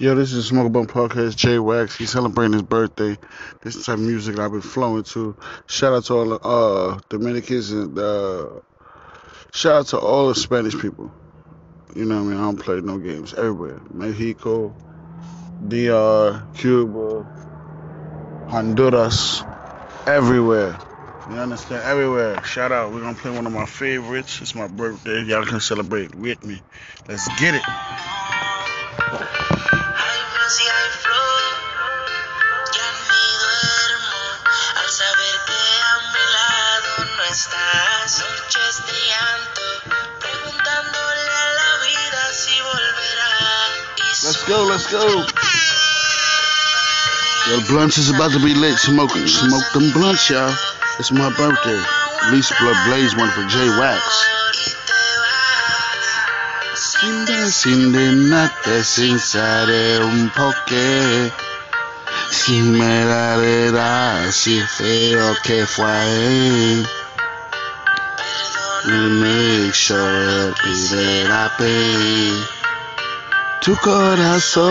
Yo, this is Smoke Bump Podcast. Jay Wax. He's celebrating his birthday. This type of music I've been flowing to. Shout out to all the uh, Dominicans and uh, shout out to all the Spanish people. You know what I mean? I don't play no games everywhere. Mexico, DR, Cuba, Honduras, everywhere. You understand? Everywhere. Shout out. We're gonna play one of my favorites. It's my birthday. Y'all can celebrate with me. Let's get it. Go, let's go. The blunts is about to be lit. Smoke, smoke them blunts, y'all. It's my birthday. Least blood blaze one for J Wax. y te vas Sin saber un poqué. Si me la verás, si feo que fue. Make sure pide la pe. Tu corazón.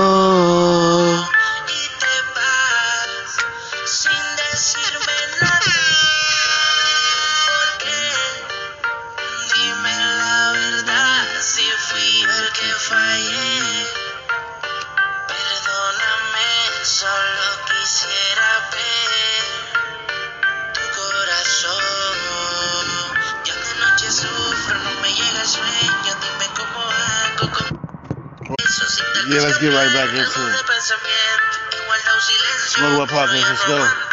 Let's get right back into it. pensamiento, igualdad o. Smoke Up Podcast, let's go.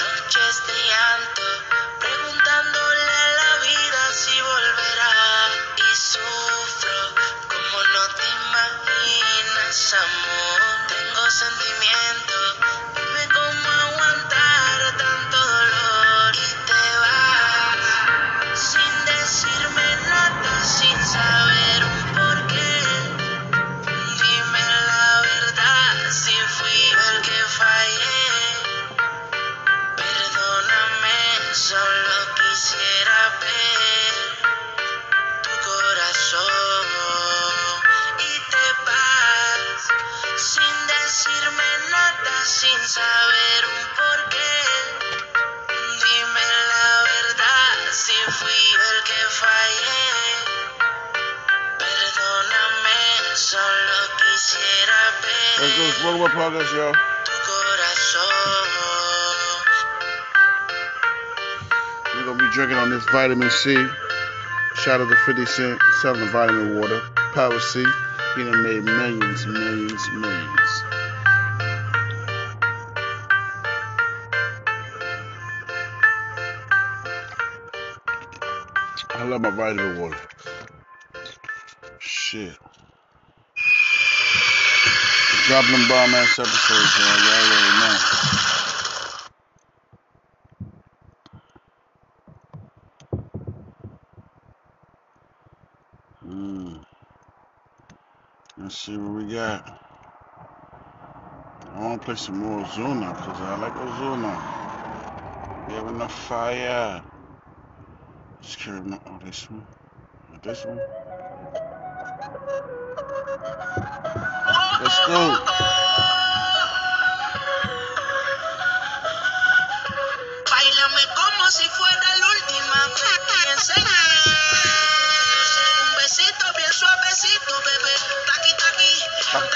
Estás. the de Tu corazón. We're gonna be drinking on this vitamin C. Shout out to 50 Cent selling vitamin water. Power C. He done made millions, millions, millions. I love my vitamin water. Shit. Dropping them bomb ass episodes, y'all. Y'all already know. Mm. Let's see what we got. I want to play some more Ozuna because I like Ozuna. We have enough fire. Just carry my, oh, this one. This one. Go. Bailame como si fuera la última vez y enséñame. Un besito bien suavecito, bebé. Taqui, taqui.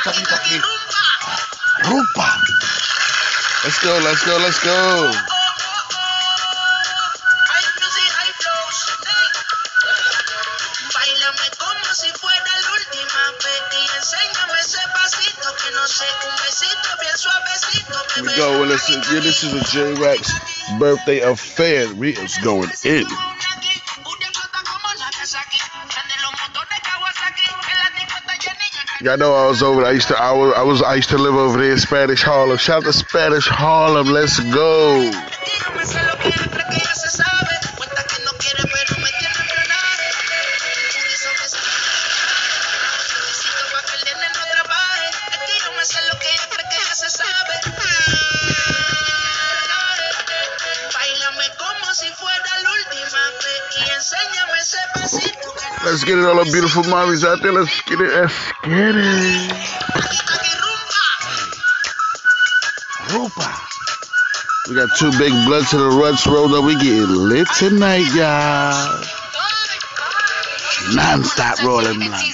Taqui, Taqui, rumba. Rupa. Let's go, let's go, let's go. This is a J Wax birthday affair. We is going in. Y'all know I was over. I used to. I was. I was. I used to live over there in Spanish Harlem. Shout out to Spanish Harlem. Let's go. Beautiful mommies out there. Let's get it. Let's get it. Rupa. We got two big bloods to the ruts rolled up. We getting lit tonight, y'all. Non-stop rolling blunt.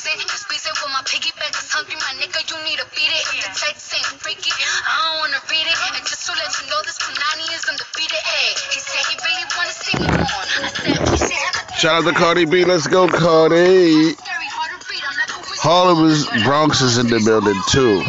Shout out to Cardi B. Let's go, Cardi. Harlem is Bronx is in the building too.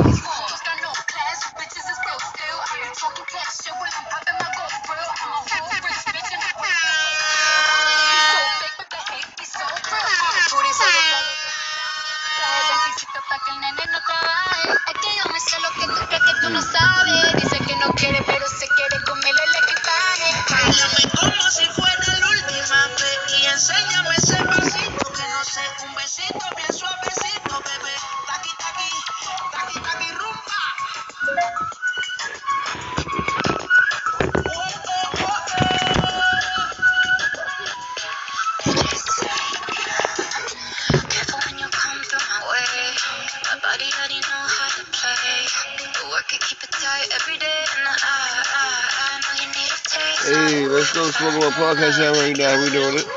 Hey, let's go smoke on a podcast right now. We doing it.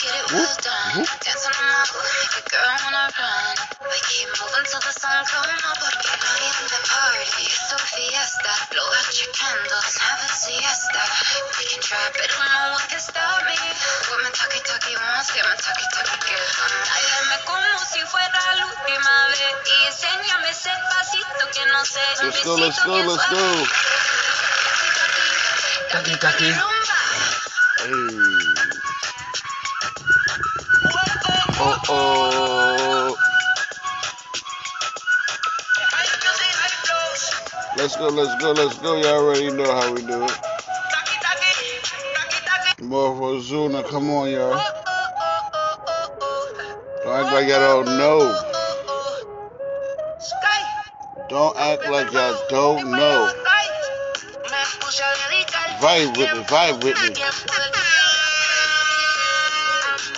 Get it Let's go, let's go, let's go. Taqui taqui. Hey. Oh oh. Let's go, let's go, let's go. Y'all already know how we do it. More for Zuna. Come on, y'all. Don't act like y'all don't know. Don't act like y'all don't know. Vibe with me, vibe with me.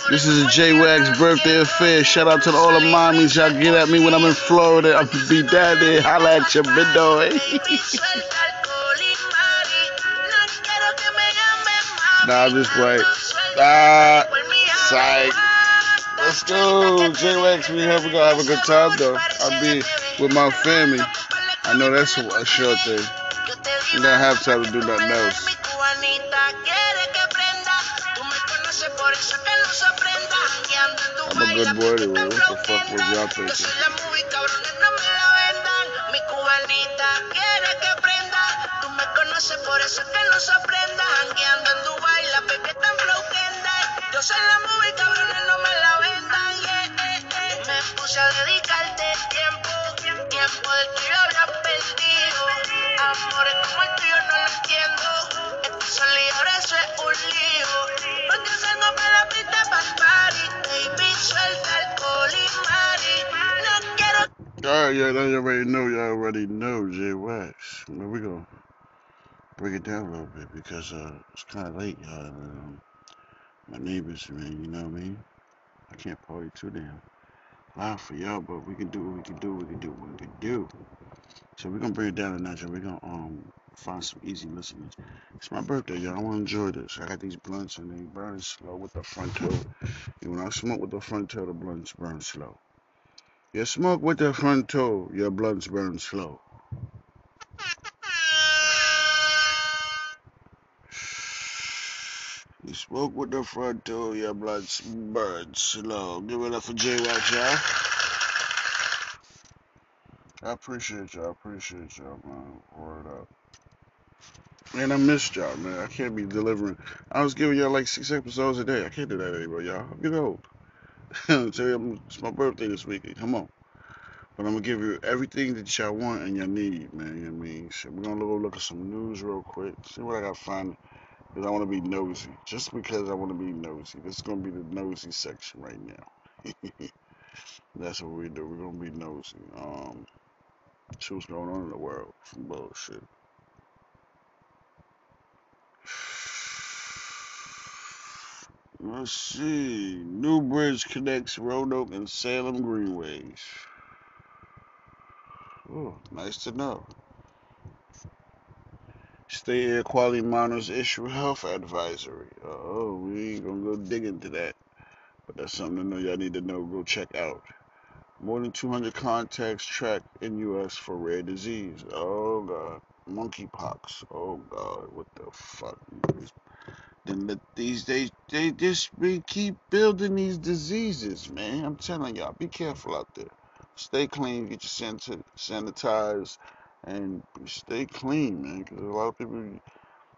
This is a J Wax birthday affair. Shout out to all the mommies. Y'all get at me when I'm in Florida. I'll be down there. Holla at your big boy. Nah, I'm just playing. Ah, psych. Let's go, J Wax. We have we're gonna have a good time though. I'll be with my family. I know that's a, sure thing. You don't have time to do nothing else. I'm a good boy anyway. What the fuck was y'all thinking? Quiero Alright, yeah, you already know. Y'all already know J Wax. Man, we gonna break it down a little bit because uh, it's kind of late, y'all. Um, my neighbors, man, you know what I mean? I can't party too damn loud for y'all, but we can do what we can do. We can do what we can do. So we're gonna bring it down a notch, and we're gonna um find some easy listeners. It's my birthday, y'all. I wanna enjoy this. I got these blunts and they burn slow with the front toe. And when I smoke with the front toe, the blunts burn slow. You smoke with the front toe, your blunts burn slow. You smoke with the front toe, your blunts burn slow. Give it up for J Wax, y'all. I appreciate y'all. I appreciate y'all, man. Word up. Man, I missed y'all, man. I can't be delivering. I was giving y'all like six episodes a day. I can't do that anymore, y'all. I'm getting old. Tell you, I'm- it's my birthday this weekend. Come on. But I'm gonna give you everything that y'all want and y'all need, man. You know what I mean? So we're gonna go look at some news real quick. See what I gotta find. Because I wanna be nosy. Just because I wanna be nosy. This is gonna be the nosy section right now. That's what we do. We're gonna be nosy. Um, see what's going on in the world. Some bullshit. Let's see. New bridge connects Roanoke and Salem Greenways. Oh, nice to know. State Air Quality Monitors issue health advisory. Oh, we ain't gonna go dig into that. But that's something to know y'all need to know. Go check out. More than 200 contacts tracked in U.S. for rare disease. Oh, God. Monkeypox. Oh, God. What the fuck? Then these days they just keep building these diseases, man. I'm telling y'all, be careful out there. Stay clean, get your sanitized, and stay clean, man. Because a lot of people.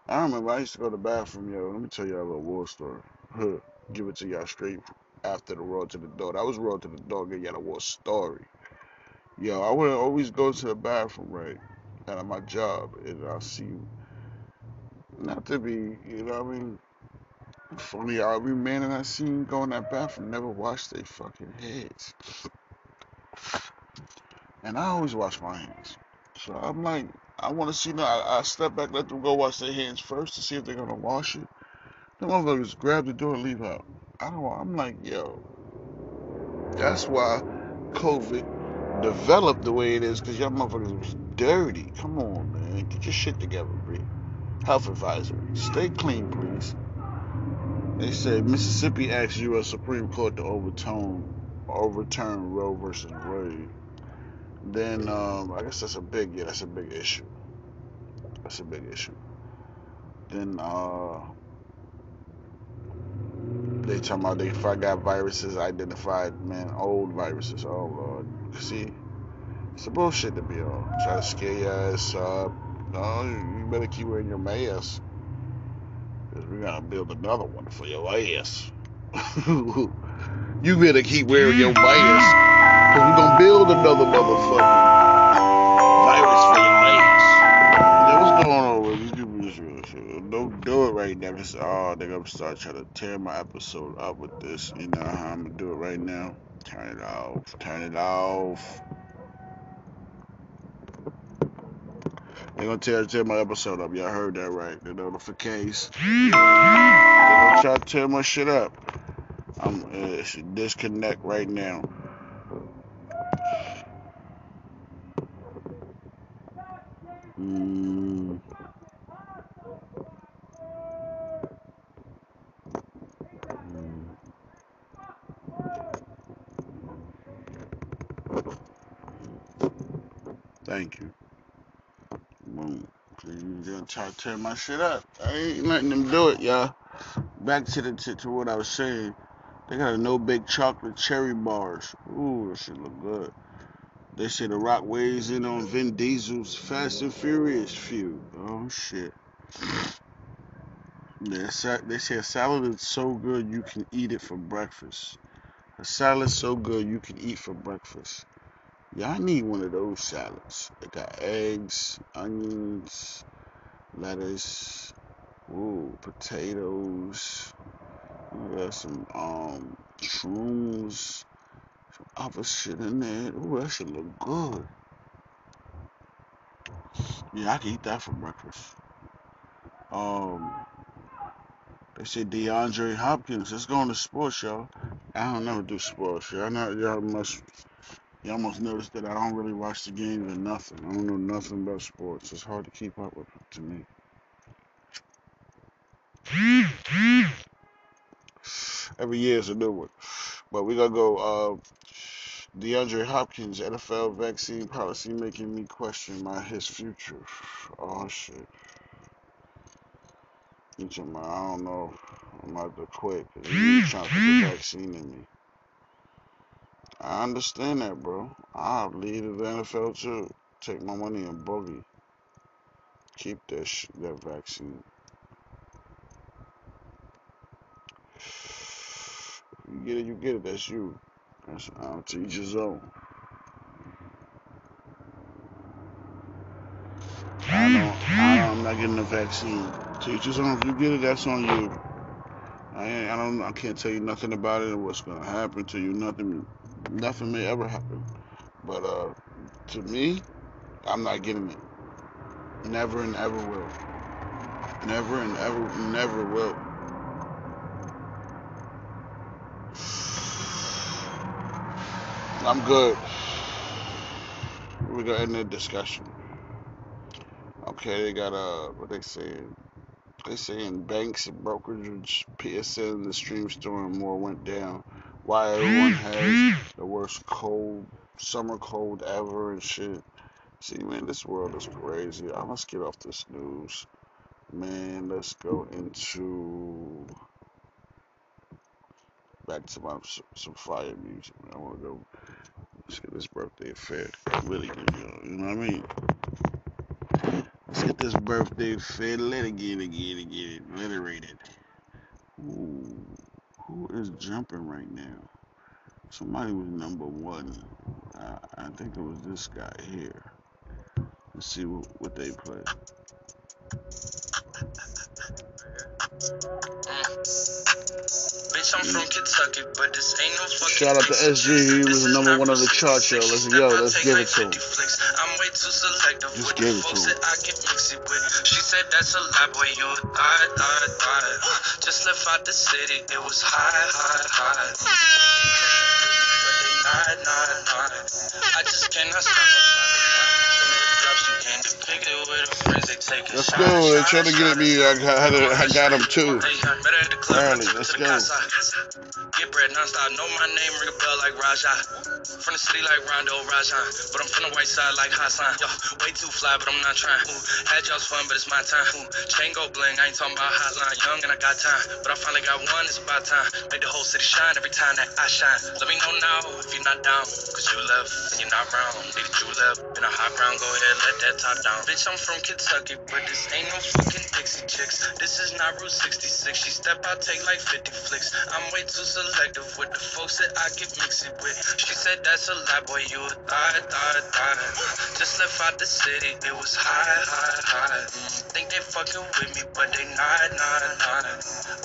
I remember I used to go to the bathroom, yo. Let me tell y'all a little war story. Huh. Give it to y'all straight after the road to the door. That was road to the door. Get y'all a war story. Yo, I would always go to the bathroom, right? Of my job, and I'll see. Not to be, you know what I mean? Funny, every man that I seen go in that bathroom never washed their fucking heads. And I always wash my hands. So I'm like, I want to see now. I, I, step back, let them go wash their hands first to see if they're gonna wash it. The motherfuckers grab the door and leave out. I don't. I'm like, yo, that's why COVID developed the way it is because y'all motherfuckers was dirty. Come on, man, get your shit together, Bree. Health advisory. Stay clean, please. They said Mississippi asked U.S. Supreme Court to overturn overturn Roe versus Wade. Then um, I guess that's a big yeah, that's a big issue. That's a big issue. Then uh, they talking about they got viruses identified, man, old viruses. Oh lord, see, it's a bullshit to be on. Try to scare your ass up. No, you better keep wearing your mask. Because we're to build another one for your ass. you better keep wearing your mask. Because we're to build another motherfucking virus for your ass. Now, what's going on with people? Don't do it right now. It's, ah, oh, they're going to start trying to tear my episode up with this. You know how I'm to do it right now? Turn it off. Turn it off. They're gonna tear, tear my episode up. Y'all heard that right. The notifications. They're gonna try to tear my shit up. I'm uh, disconnect right now. Mm. Thank you. Boom. You gonna try to tear my shit up. I ain't letting them do it, y'all. Back to the to, to what I was saying. They got a no bake chocolate cherry bars. Ooh, that shit look good. They say the Rock weighs in on Vin Diesel's Fast and Furious feud. Oh shit. They say a salad is so good you can eat it for breakfast. A salad so good you can eat for breakfast. Y'all need one of those salads. They got eggs, onions, lettuce, ooh, potatoes. We got some um shrooms, some other shit in there. Ooh, that should look good. Yeah, I can eat that for breakfast. Um, they say DeAndre Hopkins. Let's go on to sports, y'all. I don't never do sports. Y'all know y'all must y'all must notice that I don't really watch the games or nothing. I don't know nothing about sports. It's hard to keep up with to me. Every year is a new one. But we're gonna go uh DeAndre Hopkins NFL vaccine policy making me question my his future. Oh shit. I don't know. I'm about to quit he's trying to put the vaccine in me. I understand that, bro. I'll leave the NFL too. Take my money and boogie. Keep that sh- that vaccine. You get it, you get it. That's you. That's um, to each his own. I don't. I, I'm not getting the vaccine. To each his own. If you get it, that's on you. I, I don't. I can't tell you nothing about it and what's gonna happen to you. Nothing nothing may ever happen. But uh, to me, I'm not getting it. Never and ever will. Never and ever, never will. I'm good. We're gonna end the discussion. Okay, they got uh, what they saying? They saying banks and brokerages, PSN, the stream store, and more went down why everyone has the worst cold summer cold ever and shit. See man, this world is crazy. I must get off this news. Man, let's go into back to my some fire music. Man. I wanna go let's get this birthday affair really good, you know what I mean? Let's get this birthday affair litigated, again, again, litigated. Ooh, who is jumping right now? Somebody was number one. Uh, I think it was this guy here. Let's see what, what they play. Bitch, I'm from Kentucky, but this ain't no fucking Shout out to SG. He was is number one on the chart show. Let's go. Let's give it to him. I'm way too selective Just give it to him. I get mixy with. She said that's a lie, boy, you a thot, thot, thot. Just left out the city, it was high, high, high. But they not, not, not. I just cannot stop Let's go. They're trying to get shot. me. I got, I had- I got him too. Hey, met her at the club, Early, I took her let's go. Get bread nonstop, know my name, ring a bell like Raja. From the city like Rondo Rajan, but I'm from the white side like Hassan. Yo, way too fly, but I'm not trying. Ooh, had y'all's fun, but it's my time. Ooh, chain go bling, I ain't talking about hotline. Young and I got time, but I finally got one, it's about time. Make the whole city shine every time that I shine. Let me know now if you're not down, cause you left and you're not round. Need a true left in a hot ground, go ahead, let that top down. Bitch, I'm from Kentucky, but this ain't no fucking Dixie chicks. This is not Route 66. She step out, take like 50 flicks. I'm way too selective with the folks that I get mixy with. She said that's a lie, boy, you a thot, thot, thot. Just left out the city, it was high, high, high. Think they fucking with me, but they not, not, not.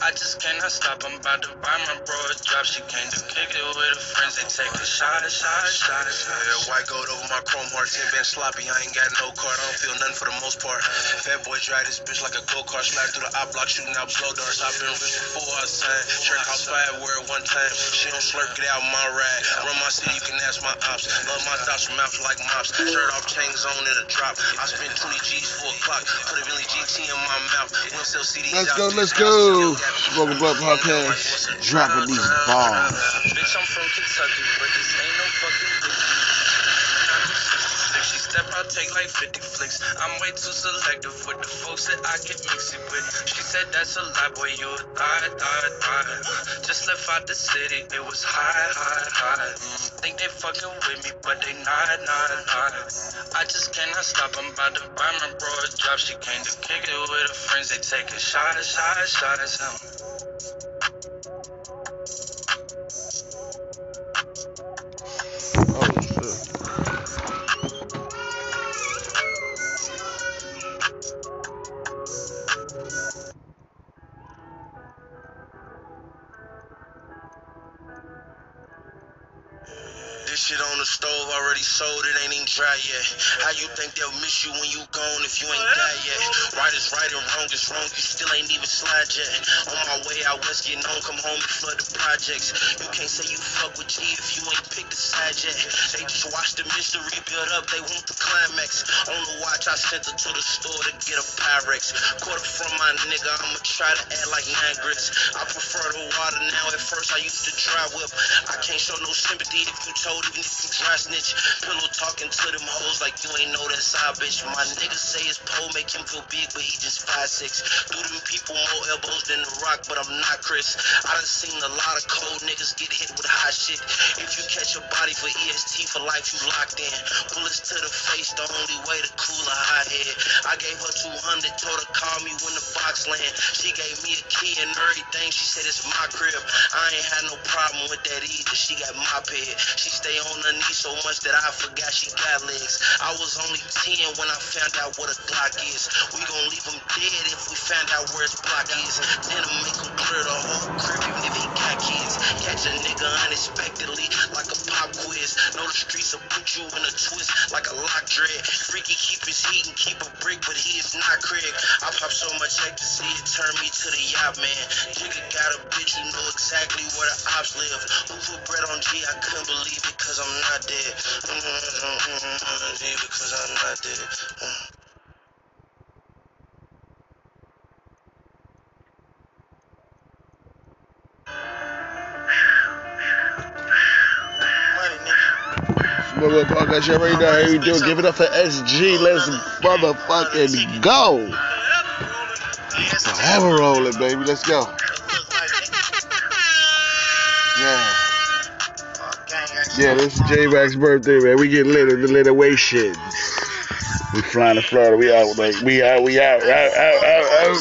I just cannot stop, I'm about to buy my bro a drop. She came to kick it with her friends, they take a shot, shot, shot, shot. Yeah, white gold over my chrome heart, 10 been sloppy. I ain't got no card, I don't feel nothing for the most part. Fat boy drive this bitch like a go kart, slide through the op block, shooting out blow darts. I've been rich before I signed. Trick house five word one time. She don't slurp, get out my ride. Run my city, you can ask my ops. Love my thoughts from mouth like mops. Shirt off, chains on in a drop. I spent 20 G's for a clock. Put a Billy GT in my mouth. We don't sell CDs Let's out go, let's go. Smoking Blood Podcast. Dropping these bombs. Bitch, I'm from Kentucky, but this ain't no fucking She step out, like 50 flicks. I'm way too selective with the folks that I get mixy with. She said that's a lie, boy, you a thot, thot, thot. Just left out the city, it was high, high. Mm, think they fucking with me, but they not, not, not. I just cannot stop, I'm about to buy my bro a drop. She came to kick it with her friends, they take a shot, a shot, think they'll miss you when you gone if you ain't die yet? Right is right and wrong is wrong, you still ain't even slide yet. On my way out was getting home, come home and flood the projects. You can't say you fuck with G if you ain't picked a side yet. They just watch the mystery build up, they want the climax. On the watch, I sent her to the store to get a Pyrex. Quarter from my nigga, I'ma try to act like nine grits. I prefer the water now, at first I used to dry whip. I can't show no sympathy if you told, even if you dry snitch. Pillow talking to them hoes like you ain't know that side bitch. My nigga say his pole make him feel big, but he just five six. Through them people more elbows than the rock, but I'm not Chris. I done seen a lot of cold niggas get hit with hot shit. If you catch a body for EST for life, you locked in. Bullets to the face, the only way to cool a hot head. I gave her 200, told her call me when the box land. She gave me a key and everything. She said it's my crib. I ain't had no problem with that either. She got my bed. She stay on her knees so much that I forgot she got legs. I was only 10 when I found out what a Glock is. We gon' leave him dead if we find out where his block is. Then to make him clear the whole crib even if he got kids. Catch a nigga unexpectedly like a pop quiz. Know the streets will put you in a twist like a lock dread. Freaky keep his heat and keep a brick, but he is not Craig. I pop so much ecstasy, it turned me to the yacht man. Jigga got a bitch who know exactly where the ops live. Who put bread on G? I couldn't believe it, cause I'm not dead. Mm-hmm, mm-hmm, mm-hmm, G, because I'm not dead. Money, Podcast show right now. How you doing? Give it up for SG. Let's motherfucking go. Have Forever rolling, baby. Let's go. Yeah. Yeah, this is J Wax birthday, man. We get lit in the literation. We flying to Florida. We out like we out, we out, out, out, out, out.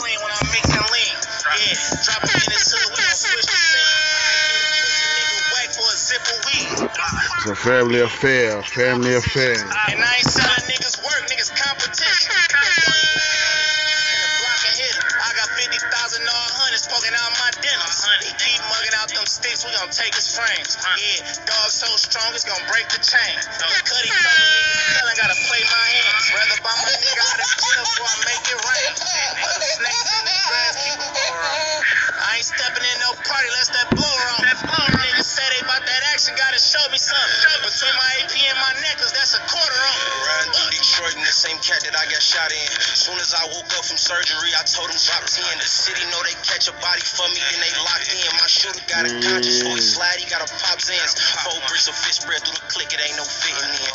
It's a family affair, family affair. And I ain't selling niggas work, niggas competition. I got 50,000 all hundreds poking out my keep mugging out them sticks, we take his frames. Yeah, dog so strong, it's break the chain. Selling, gotta play my. Rather buy my nigga out of jail before I make it. I ain't stepping in no party, let's that blow. Niggas they that action, gotta show Riding through Detroit in the same cat that I got shot in. Soon as I woke up from surgery, I told him drop 10. The city know they catch a body for me, then they locked in. My shooter got a conscious, so slide, he got a pop ends. Four bricks of fish spread through the click, it ain't no fitting in.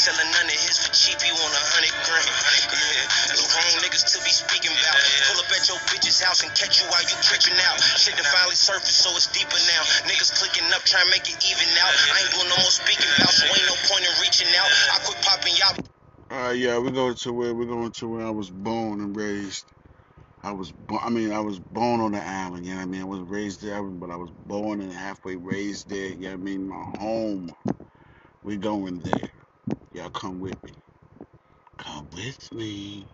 Rick ain't selling none of his for cheap, you want a hundred grand. Yeah, it's wrong niggas to be speaking about. Pull up at your bitch's house and catch you while you tripping out. Shit done finally surfaced, so it's deeper now. Niggas clicking up, trying to make it even out. I ain't doing no more speaking about, so ain't no point in reaching out. I quit popping y'all. Uh, yeah, we're going to where we're going to where I was born and raised. I was, bo- I mean, I was born on the island. You know what I mean? I was raised there, but I was born and halfway raised there. You know what I mean? My home. We going there. Y'all come with me. Come with me.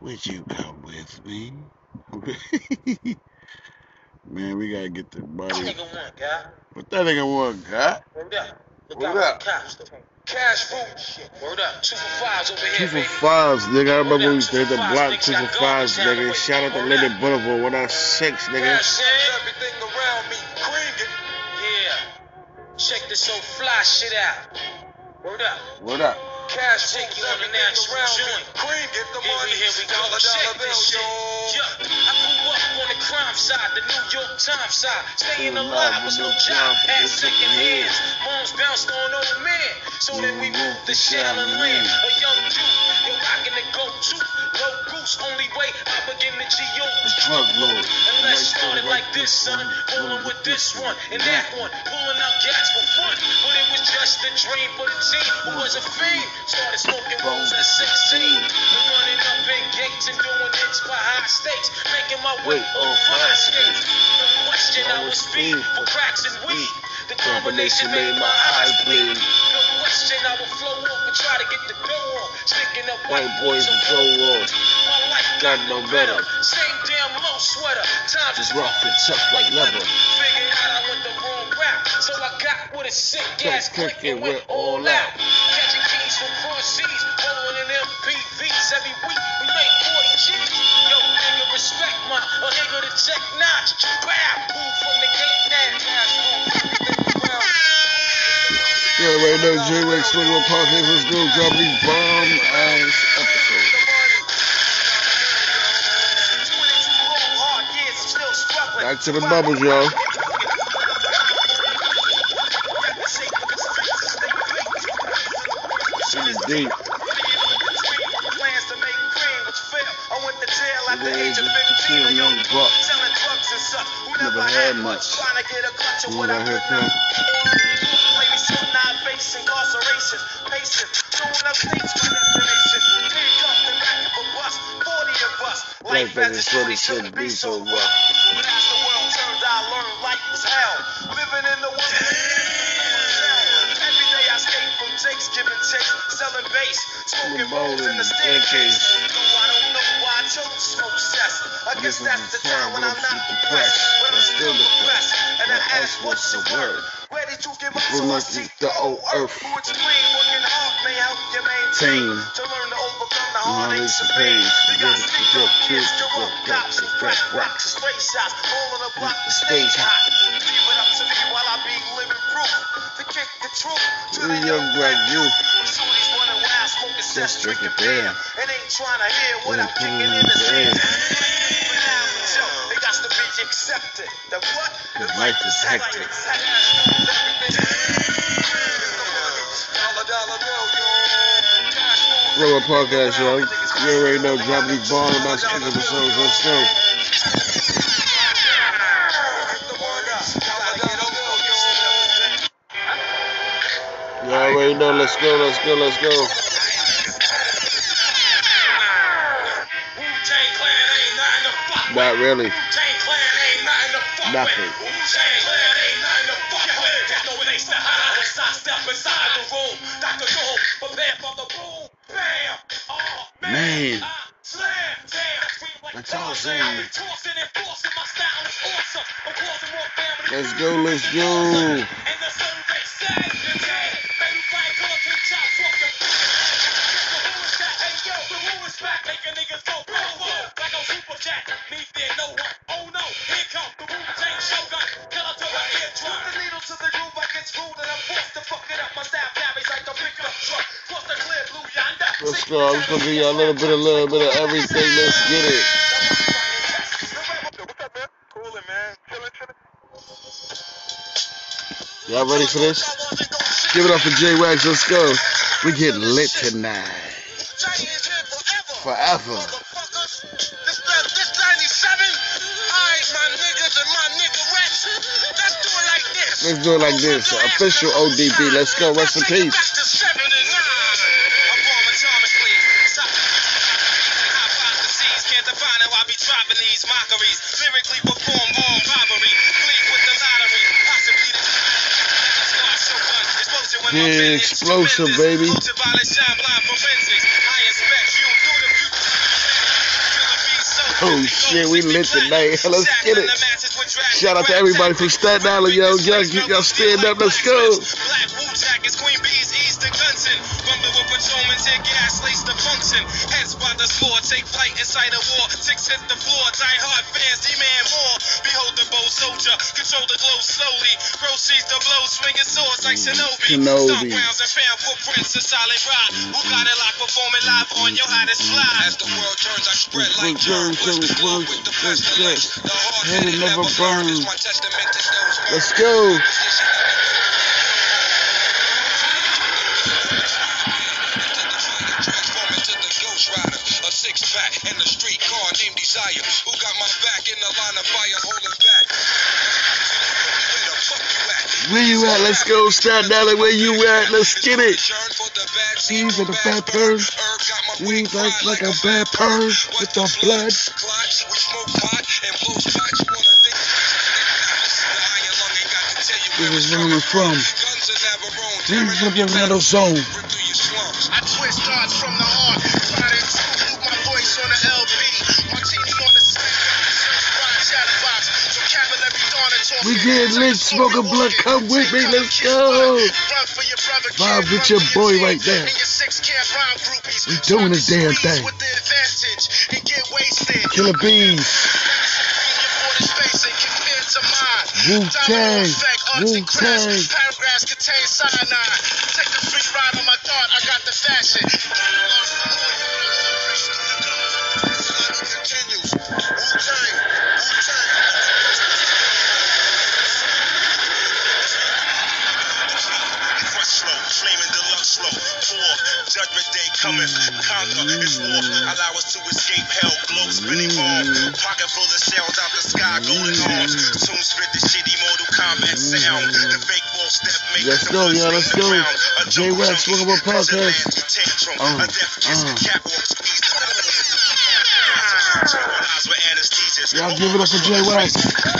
Would you come with me? Man, we gotta get the money. That nigga one, guy. What that nigga want, God? Word up. Look Word out up. for the cops. though. Cash food. Word up. Two for fives over Two for baby. fives, nigga. I remember we used to hit the block two for fives, nigga. Shout out to Lenny Boulevard, what up, six, nigga. Everything around me. Cream. Yeah. Check this old fly shit out. Word up. What up? Cash take you on the natural joint. Cream, get the Here we, money. here we go. Dollar, Check dollar this shit. Yeah, I grew up on the crime side, the New York Times side. Staying alive was no job, had second hands. Moms bounced on old man. So then we moved to Shallon Land. A young dude, you're rocking the go-to. Low goose, only way I begin to G.O. The truckload. And let's start it like this, son. Rolling with this one and that one. Pulling out gas for fun. But it was just a dream for the team. Who was a fiend. Started smoking rolls at 16. And running up in gates and doing hits for high stakes. Making my way on fire skates. No question, I was speed for cracks and weed. The combination made my eyes bleed. No question, I would flow off and try to get the dough on. Sticking up white boys and so flow on. my life got no better. Same damn low sweater. Times Just is rough and tough like leather. Figured out I went the wrong route. So I got with a sick ass Click, and went all out. Catching keys from cross seas, rolling in MPVs every week. We make 40 G's. Yo, nigga, respect my a nigga to check notch. Bow, move from the gate now. Yeah, right now, J Wax Football Podcast. Let's go drop these bomb ass Back to the bubbles, y'all. Shit is deep. Plans to make cream, which failed. I went to jail at the Yeah, of 15. young buck. Selling drugs and such. Who Never had much. much. Trying to get a clutch of You what I that could haircut? not. Not face incarceration. Patient. Soon up states my destination. Handcuffed and back of bus. 40 of us. Life as it shouldn't be so rough. Smoking bowls in the staircase. I don't know why I chose to smoke cess. I guess that's the the time when I'm not depressed. But I'm still depressed. And I ask, what's the word? Ready to give up so I seek the old earth. Who explain working hard may help you maintain. To learn to overcome the heartaches and pain. You got to speak up, kids, up cops and crack rocks. Spray shots, all on the block to stay hot. Leave it up to me while I be living proof. To kick the truth to the the young black youth. Just drinking drinking beer. And ain't trying to hear what I'm I'm kicking in the the ear. air. So, it got to be accepted. The what? His life is hectic. Flow podcast, yo. You already know, drop these ball about six episodes. Let's go. You already know. Let's go. Let's go. Let's go. Not really. Nothing. Man. That's all I'm. Let's go. Let's go. Go. I'm just gonna give you a little bit, a little bit of everything. Let's get it. Y'all ready for this? Give it up for J Wax. Let's go. We get lit tonight. Forever. This, this 97, alright, my niggas and my niggerettes, let's do it like this. Let's do it like this. Official ODB. Let's go. Rest in peace. Through the view. Oh shit, we lit tonight. Let's get it. Shout out to everybody from Staten Island, yo. Y'all, y'all stand up. Let's go. Take flight inside a war. Six hit the floor, die hard fans demand more. Behold the bow soldier, control the glow slowly. Proceeds the blow, swinging swords like Shinobi. Shinobi. Stomp rounds and found footprints, a solid rock. Who got it locked, performing live on your hottest fly. As the world turns, I spread like Turn, germs. turn, With the turn, glow, with the turn, pestilence. The hard Head headed never never burn. burn. Is my testament to those Let's go. Where you at? Let's go. Staten Island, where you at? Let's get it. These are the bad birds. We like like a bad purge with the blood. Clutch, we smoke pot and blow spots. You get lit, a blood. Come with me. Let's go. Run for your Vibe with your boy right there. And your six camp rhyme groupies. We doing this damn thing. With the advantage and get wasted. Killer bees. Wu-Tang. Wu-Tang. Paragraphs contain cyanide. Take the free ride on my thought. I got the fashion. Cometh. Conquer is war. Allow us to escape hell. Glow spinning ball. Pocket full of shells out the sky. Golden horns. Soon spit the shitty Mortal Kombat sound. The fake ball step make Let's the go, blood y'all, let's go. ground. A J jungle Wax, welcome to present podcast. Uh, A death kiss. uh. Catwalk squeeze. Eyes with anesthesias. Y'all give it up for J Wax.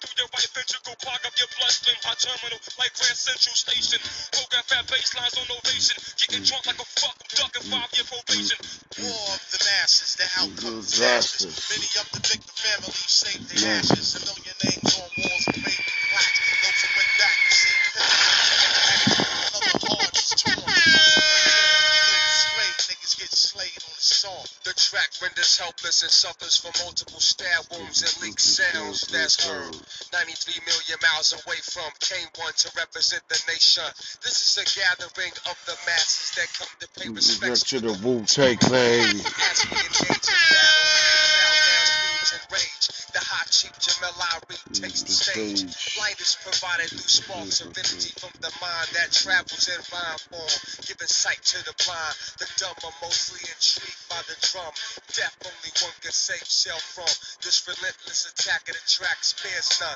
Enter through your ventricle, clog up your bloodstream. High terminal like Grand Central Station. Program fat bass lines on ovation. Getting drunk like a fuck, I'm ducking five year probation. War of the masses, the outcome Disasters. disasters. Many of the victim families saved their Yeah. ashes. A million names on walls remain black. Those who went back to see Another heart is torn. Straight niggas get slayed on the track renders helpless and suffers from multiple stab wounds and leaked sounds that's heard. 93 million miles away from K1 to represent the nation. This is a gathering of the masses that come to pay Respect to the Wu Tang Clan. as we engage in battle. Now, now, speech and rage. The hot chief Jamel Ari takes the stage. Light is provided through sparks of energy from the mind that travels in rhyme form, giving sight to the blind. The dumb are mostly intrigued by the drum. Death only one can save self from. This relentless attack of the track spares none.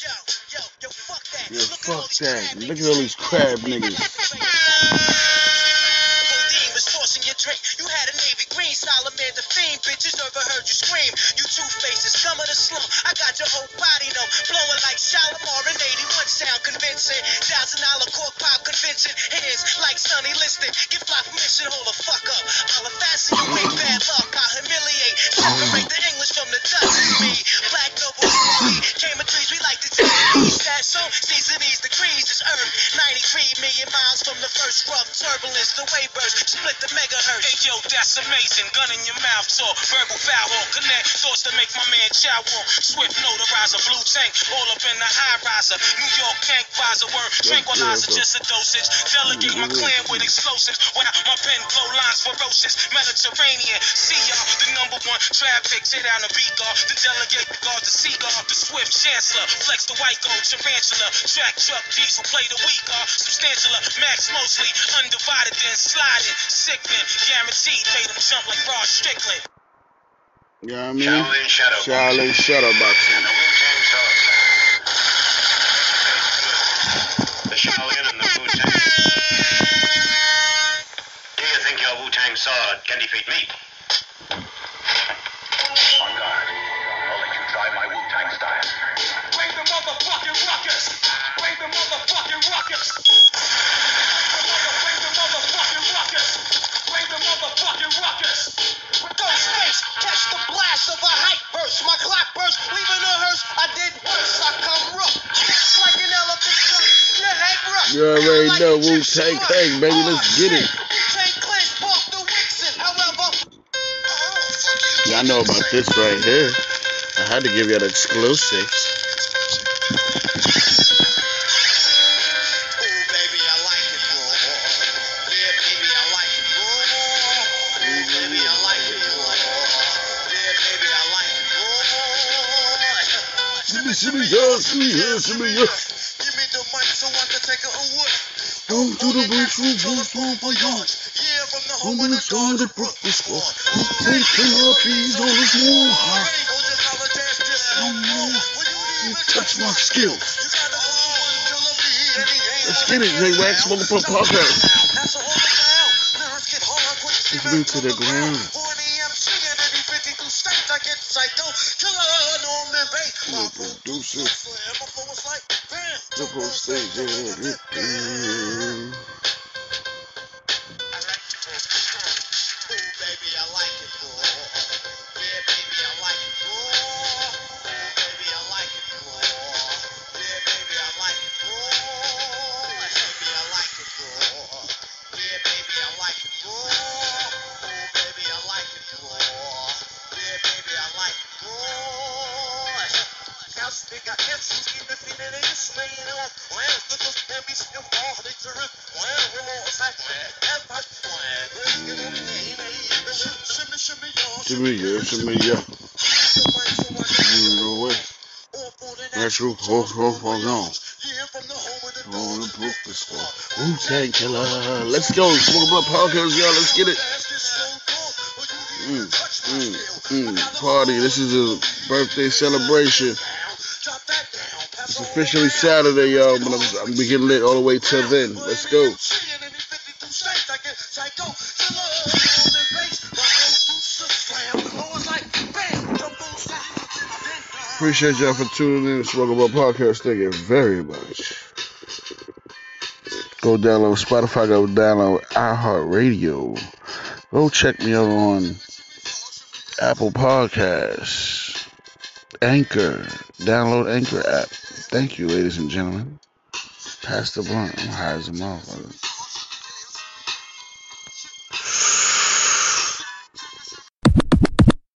Yo, yo, yo, fuck that. Yeah, Look at all fuck these that. crab Look at niggas. all these crab niggas. Codeine was forcing your drink. You had a navy green, Solomon the fiend. Bitches never heard you scream. You two faces, come of the slum. I got your whole body numb. Blowing like Shalimar in 81 sound convincing. Thousand dollar cork pop convention. Hands like Sonny Liston. Give fly permission, hold the fuck up. I'll fasten you ain't bad luck. I'll humiliate. Separate the English from the. It's me. Black noble we came of trees. We like to take that so season these degrees is earth. 93 million miles from the first rough turbulence. The wave burst. Split the megahertz. Hey yo, that's amazing. Gun in your mouth, so verbal foul. Connect thoughts to make my man chow walk. Swift notarizer, blue tank, all up in the high riser. New York tank visor, word tranquilizer, just a dosage. Delegate my clan with explosives. When I, my pen glow lines ferocious. Mediterranean, see y'all, the number one traffic. Tear down the beat guard, the delegate guard, the seagull, the swift chancellor. Flex the white gold tarantula. Track truck diesel, play the weak guard. Substantial, max mostly. Undivided, then sliding. Sickening, guaranteed, made them jump like Rod Strickland. You know what I mean? Shaolin Shadow. Shaolin Shadow Boxing. the Wu-Tang Sword. The Shaolin and the Wu-Tang. Do you think your Wu-Tang sword can defeat me? You already know a Wu Tang. Clan, baby. Let's get it. shit. Wu-Tang the Wixen. Y'all know about this right here. I had to give you an exclusive. Shimmy, shimmy, yeah, shimmy, yeah, shimmy, yeah. Give me the mic so I can take a wood. Go to the roof, roof, roof, for yards. Yeah, from the home of of the the son of Dodger the Brooklyn squad. squad. Take killer peas on his wall. Touch my skills. Let's get it, J Wax, motherfucker podcast. Listening to the ground. The whole stage, yeah. Baby, Shimmy, yeah, shimmy, yeah. You know it. That's who, ho, ho, ho, no. On the Brooklyn squad. Wu Tang Killer. Let's go. Smoke Blood Podcast, y'all. Let's get it. Mm, mm, mm. Party. This is a birthday celebration. It's officially Saturday, y'all, but I'm, I'm getting lit all the way till then. Let's go. Appreciate y'all for tuning in to Smoke About Podcast. Thank you very much. Go download Spotify, go download iHeartRadio. Go check me out on Apple Podcasts, Anchor. Download Anchor app. Thank you, ladies and gentlemen. Pass the blunt. I'm high as a motherfucker.